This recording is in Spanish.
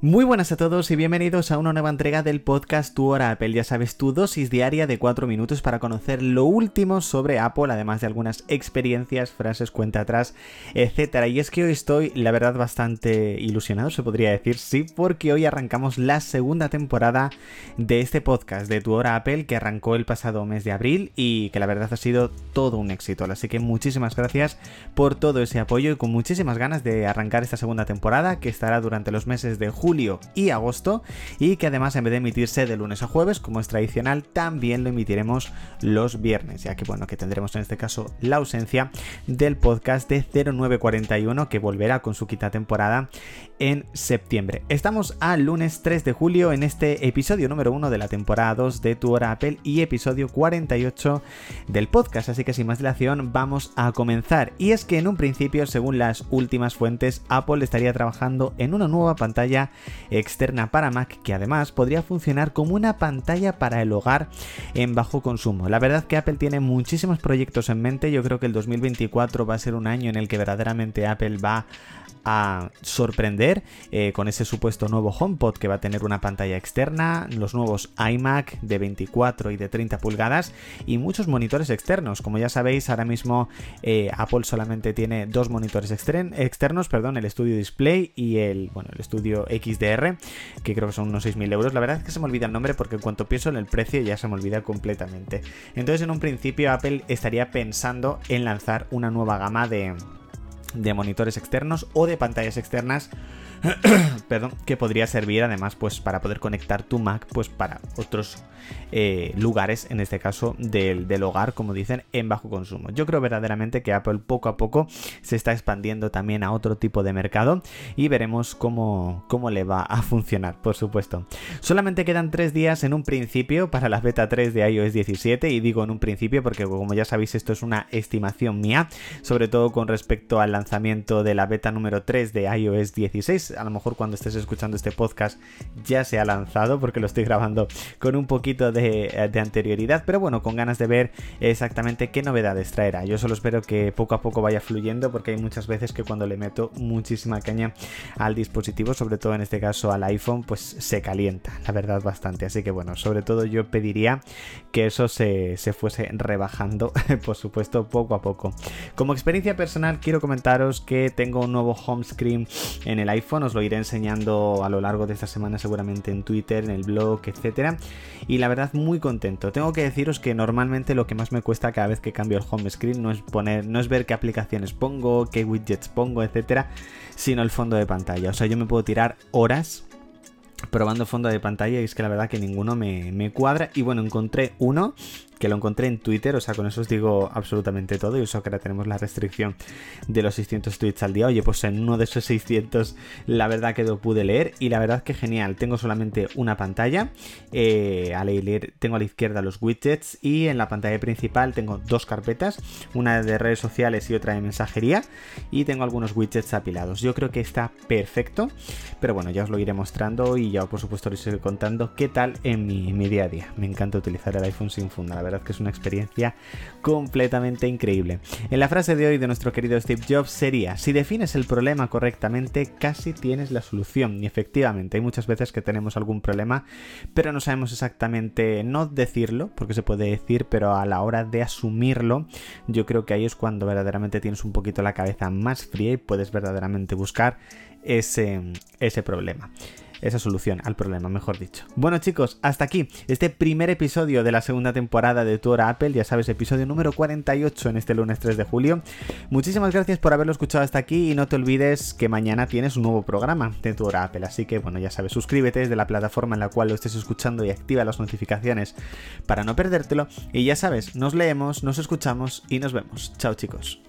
Muy buenas a todos y bienvenidos a una nueva entrega del podcast Tu Hora Apple. Ya sabes, tu dosis diaria de 4 minutos para conocer lo último sobre Apple, además de algunas experiencias, frases, cuenta atrás, etc. Y es que hoy estoy, la verdad, bastante ilusionado, se podría decir, sí, porque hoy arrancamos la segunda temporada de este podcast de Tu Hora Apple, que arrancó el pasado mes de abril y que la verdad ha sido todo un éxito. Así que muchísimas gracias por todo ese apoyo y con muchísimas ganas de arrancar esta segunda temporada, que estará durante los meses de julio julio y agosto y que además en vez de emitirse de lunes a jueves como es tradicional también lo emitiremos los viernes ya que bueno que tendremos en este caso la ausencia del podcast de 0941 que volverá con su quinta temporada en septiembre. Estamos al lunes 3 de julio en este episodio número 1 de la temporada 2 de Tu Hora Apple y episodio 48 del podcast, así que sin más dilación vamos a comenzar. Y es que en un principio, según las últimas fuentes, Apple estaría trabajando en una nueva pantalla externa para Mac que además podría funcionar como una pantalla para el hogar en bajo consumo. La verdad que Apple tiene muchísimos proyectos en mente, yo creo que el 2024 va a ser un año en el que verdaderamente Apple va a sorprender eh, con ese supuesto nuevo HomePod que va a tener una pantalla externa, los nuevos iMac de 24 y de 30 pulgadas y muchos monitores externos. Como ya sabéis, ahora mismo eh, Apple solamente tiene dos monitores externos, perdón, el Studio Display y el, bueno, el Studio XDR, que creo que son unos 6.000 euros. La verdad es que se me olvida el nombre porque en cuanto pienso en el precio ya se me olvida completamente. Entonces, en un principio, Apple estaría pensando en lanzar una nueva gama de de monitores externos o de pantallas externas perdón, que podría servir además pues para poder conectar tu Mac pues para otros eh, lugares, en este caso del, hogar, como dicen, en bajo consumo. Yo creo verdaderamente que Apple poco a poco se está expandiendo también a otro tipo de mercado y veremos cómo, cómo le va a funcionar, por supuesto. Solamente quedan tres días en un principio para la beta 3 de iOS 17 y digo en un principio porque como ya sabéis esto es una estimación mía, sobre todo con respecto al lanzamiento de la beta número 3 de iOS 16 a lo mejor cuando estés escuchando este podcast ya se ha lanzado porque lo estoy grabando con un poquito de, de anterioridad, pero bueno, con ganas de ver exactamente qué novedades traerá. Yo solo espero que poco a poco vaya fluyendo porque hay muchas veces que cuando le meto muchísima caña al dispositivo, sobre todo en este caso al iPhone, pues se calienta, la verdad bastante. Así que bueno, sobre todo yo pediría que eso se, se fuese rebajando, por supuesto, poco a poco. Como experiencia personal quiero comentaros que tengo un nuevo home screen en el iPhone os lo iré enseñando a lo largo de esta semana seguramente en Twitter, en el blog, etcétera. Y la verdad muy contento. Tengo que deciros que normalmente lo que más me cuesta cada vez que cambio el home screen no es poner, no es ver qué aplicaciones pongo, qué widgets pongo, etcétera, sino el fondo de pantalla. O sea, yo me puedo tirar horas probando fondo de pantalla y es que la verdad que ninguno me, me, cuadra y bueno encontré uno que lo encontré en Twitter, o sea, con eso os digo absolutamente todo y eso que ahora tenemos la restricción de los 600 tweets al día. Oye, pues en uno de esos 600 la verdad que lo pude leer y la verdad que genial. Tengo solamente una pantalla, eh, a tengo a la izquierda los widgets y en la pantalla principal tengo dos carpetas, una de redes sociales y otra de mensajería y tengo algunos widgets apilados. Yo creo que está perfecto, pero bueno, ya os lo iré mostrando y ya por supuesto os iré contando qué tal en mi, día a día. Me encanta utilizar el iPhone sin funda, la verdad que es una experiencia completamente increíble. En la frase de hoy de nuestro querido Steve Jobs sería, si defines el problema correctamente, casi tienes la solución. Y efectivamente, hay muchas veces que tenemos algún problema, pero no sabemos exactamente, no decirlo, porque se puede decir, pero a la hora de asumirlo, yo creo que ahí es cuando verdaderamente tienes un poquito la cabeza más fría y puedes verdaderamente buscar ese, ese problema esa solución al problema, mejor dicho. Bueno chicos, hasta aquí este primer episodio de la segunda temporada de Tu Hora Apple, ya sabes, episodio número 48 en este lunes 3 de julio. Muchísimas gracias por haberlo escuchado hasta aquí y no te olvides que mañana tienes un nuevo programa de Tu Hora Apple, así que bueno, ya sabes, suscríbete desde la plataforma en la cual lo estés escuchando y activa las notificaciones para no perdértelo y ya sabes, nos leemos, nos escuchamos y nos vemos. Chao chicos.